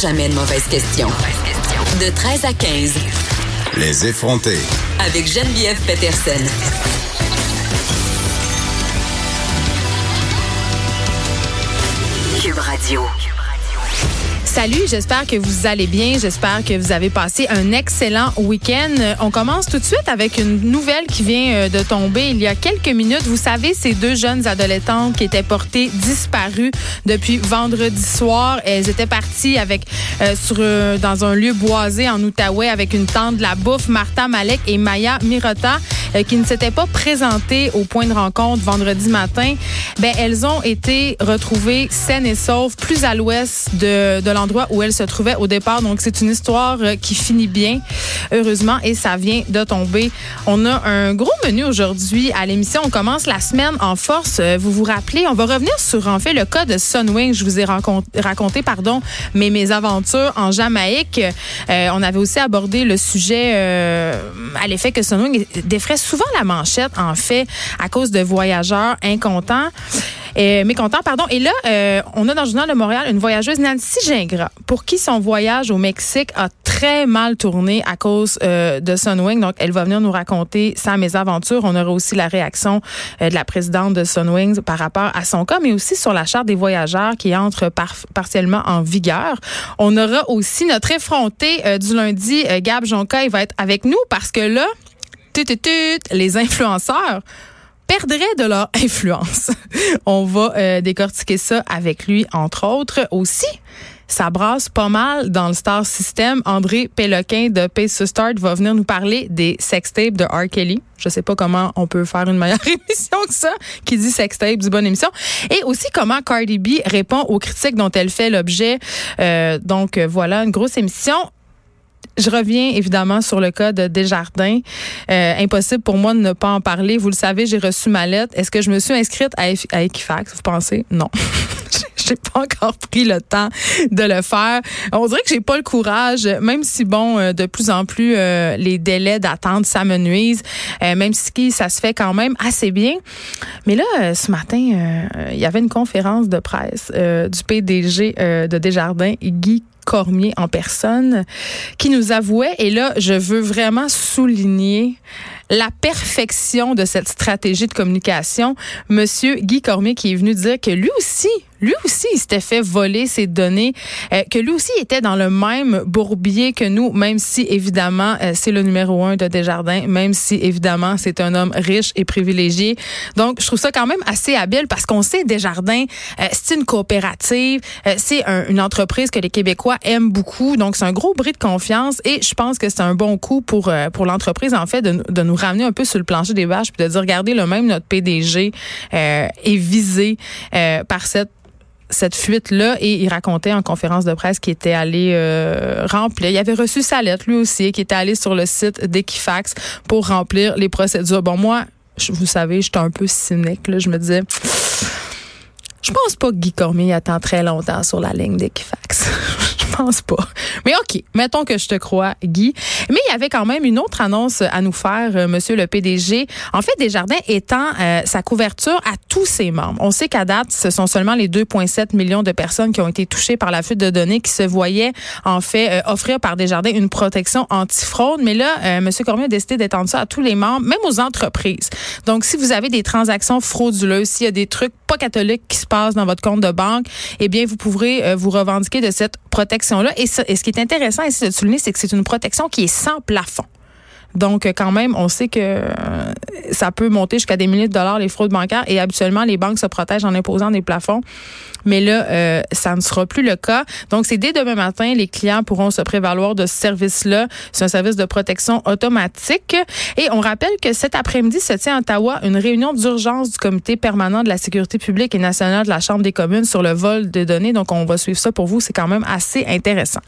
Jamais de mauvaise question. De 13 à 15, Les effronter. avec Geneviève Peterson. Cube Radio. Salut, j'espère que vous allez bien. J'espère que vous avez passé un excellent week-end. Euh, On commence tout de suite avec une nouvelle qui vient euh, de tomber il y a quelques minutes. Vous savez, ces deux jeunes adolescentes qui étaient portées disparues depuis vendredi soir. Elles étaient parties avec euh, sur euh, dans un lieu boisé en Outaouais avec une tente de la bouffe. Martha Malek et Maya Mirota euh, qui ne s'étaient pas présentées au point de rencontre vendredi matin. Ben elles ont été retrouvées saines et sauves plus à l'ouest de, de l'endroit où elles se trouvaient au départ. Donc c'est une histoire euh, qui finit bien, heureusement, et ça vient de tomber. On a un gros menu aujourd'hui à l'émission. On commence la semaine en force. Euh, Vous vous rappelez, on va revenir sur en fait le cas de Sunwing. Je vous ai raconté, pardon, mes, mes aventures en Jamaïque. Euh, on avait aussi abordé le sujet à l'effet que Sunwing défrait souvent la manchette, en fait, à cause de voyageurs incontents. Euh, pardon. Et là, euh, on a dans le journal de Montréal une voyageuse, Nancy Gingras, pour qui son voyage au Mexique a très mal tourné à cause euh, de Sunwing. Donc, elle va venir nous raconter sa mésaventure. On aura aussi la réaction euh, de la présidente de Sunwing par rapport à son cas, mais aussi sur la charte des voyageurs qui entre par- partiellement en vigueur. On aura aussi notre effronté du lundi, Gab Jonca, il va être avec nous parce que là, les influenceurs perdraient de leur influence. On va euh, décortiquer ça avec lui, entre autres. Aussi, ça brasse pas mal dans le Star System. André Péloquin de Pace to Start va venir nous parler des sextapes de R. Kelly. Je sais pas comment on peut faire une meilleure émission que ça, qui dit sextape, du bonne émission. Et aussi comment Cardi B répond aux critiques dont elle fait l'objet. Euh, donc euh, voilà, une grosse émission. Je reviens évidemment sur le cas de Desjardins. Euh, impossible pour moi de ne pas en parler. Vous le savez, j'ai reçu ma lettre. Est-ce que je me suis inscrite à, Equ- à Equifax, vous pensez? Non. j'ai pas encore pris le temps de le faire. On dirait que j'ai pas le courage, même si bon, euh, de plus en plus euh, les délais d'attente ça me nuise, euh, même si ça se fait quand même assez bien. Mais là, euh, ce matin, euh, il y avait une conférence de presse du PDG de Desjardins, Guy Cormier en personne, qui nous avouait, et là, je veux vraiment souligner la perfection de cette stratégie de communication. Monsieur Guy Cormier qui est venu dire que lui aussi, lui aussi, il s'était fait voler ses données, euh, que lui aussi était dans le même bourbier que nous, même si évidemment euh, c'est le numéro un de Desjardins, même si évidemment c'est un homme riche et privilégié. Donc, je trouve ça quand même assez habile parce qu'on sait Desjardins, euh, c'est une coopérative, c'est un- une entreprise que les Québécois aiment beaucoup. Donc, c'est un gros bris de confiance et je pense que c'est un bon coup pour euh, pour l'entreprise en fait de, de nous ramener un peu sur le plancher des vaches puis de dire regardez le même notre PDG euh, est visé euh, par cette cette fuite-là et il racontait en conférence de presse qu'il était allé remplir. Il avait reçu sa lettre lui aussi, qui était allé sur le site d'Equifax pour remplir les procédures. Bon, moi, je- vous savez, j'étais un peu cynique. Là. Je me disais, je pense pas que Guy Cormier attend très longtemps sur la ligne d'Equifax. pense pas. Mais OK, mettons que je te crois, Guy. Mais il y avait quand même une autre annonce à nous faire, euh, Monsieur le PDG. En fait, Desjardins étend euh, sa couverture à tous ses membres. On sait qu'à date, ce sont seulement les 2,7 millions de personnes qui ont été touchées par la fuite de données qui se voyaient en fait euh, offrir par Desjardins une protection antifraude. Mais là, Monsieur Cormier a décidé d'étendre ça à tous les membres, même aux entreprises. Donc, si vous avez des transactions frauduleuses, s'il y a des trucs pas catholiques qui se passent dans votre compte de banque, eh bien, vous pourrez euh, vous revendiquer de cette protection-là. Et ce qui est intéressant ici de souligner, c'est que c'est une protection qui est sans plafond. Donc, quand même, on sait que euh, ça peut monter jusqu'à des milliers de dollars les fraudes bancaires et habituellement, les banques se protègent en imposant des plafonds. Mais là, euh, ça ne sera plus le cas. Donc, c'est dès demain matin, les clients pourront se prévaloir de ce service-là. C'est un service de protection automatique. Et on rappelle que cet après-midi se tient à Ottawa une réunion d'urgence du comité permanent de la sécurité publique et nationale de la Chambre des communes sur le vol de données. Donc, on va suivre ça pour vous. C'est quand même assez intéressant.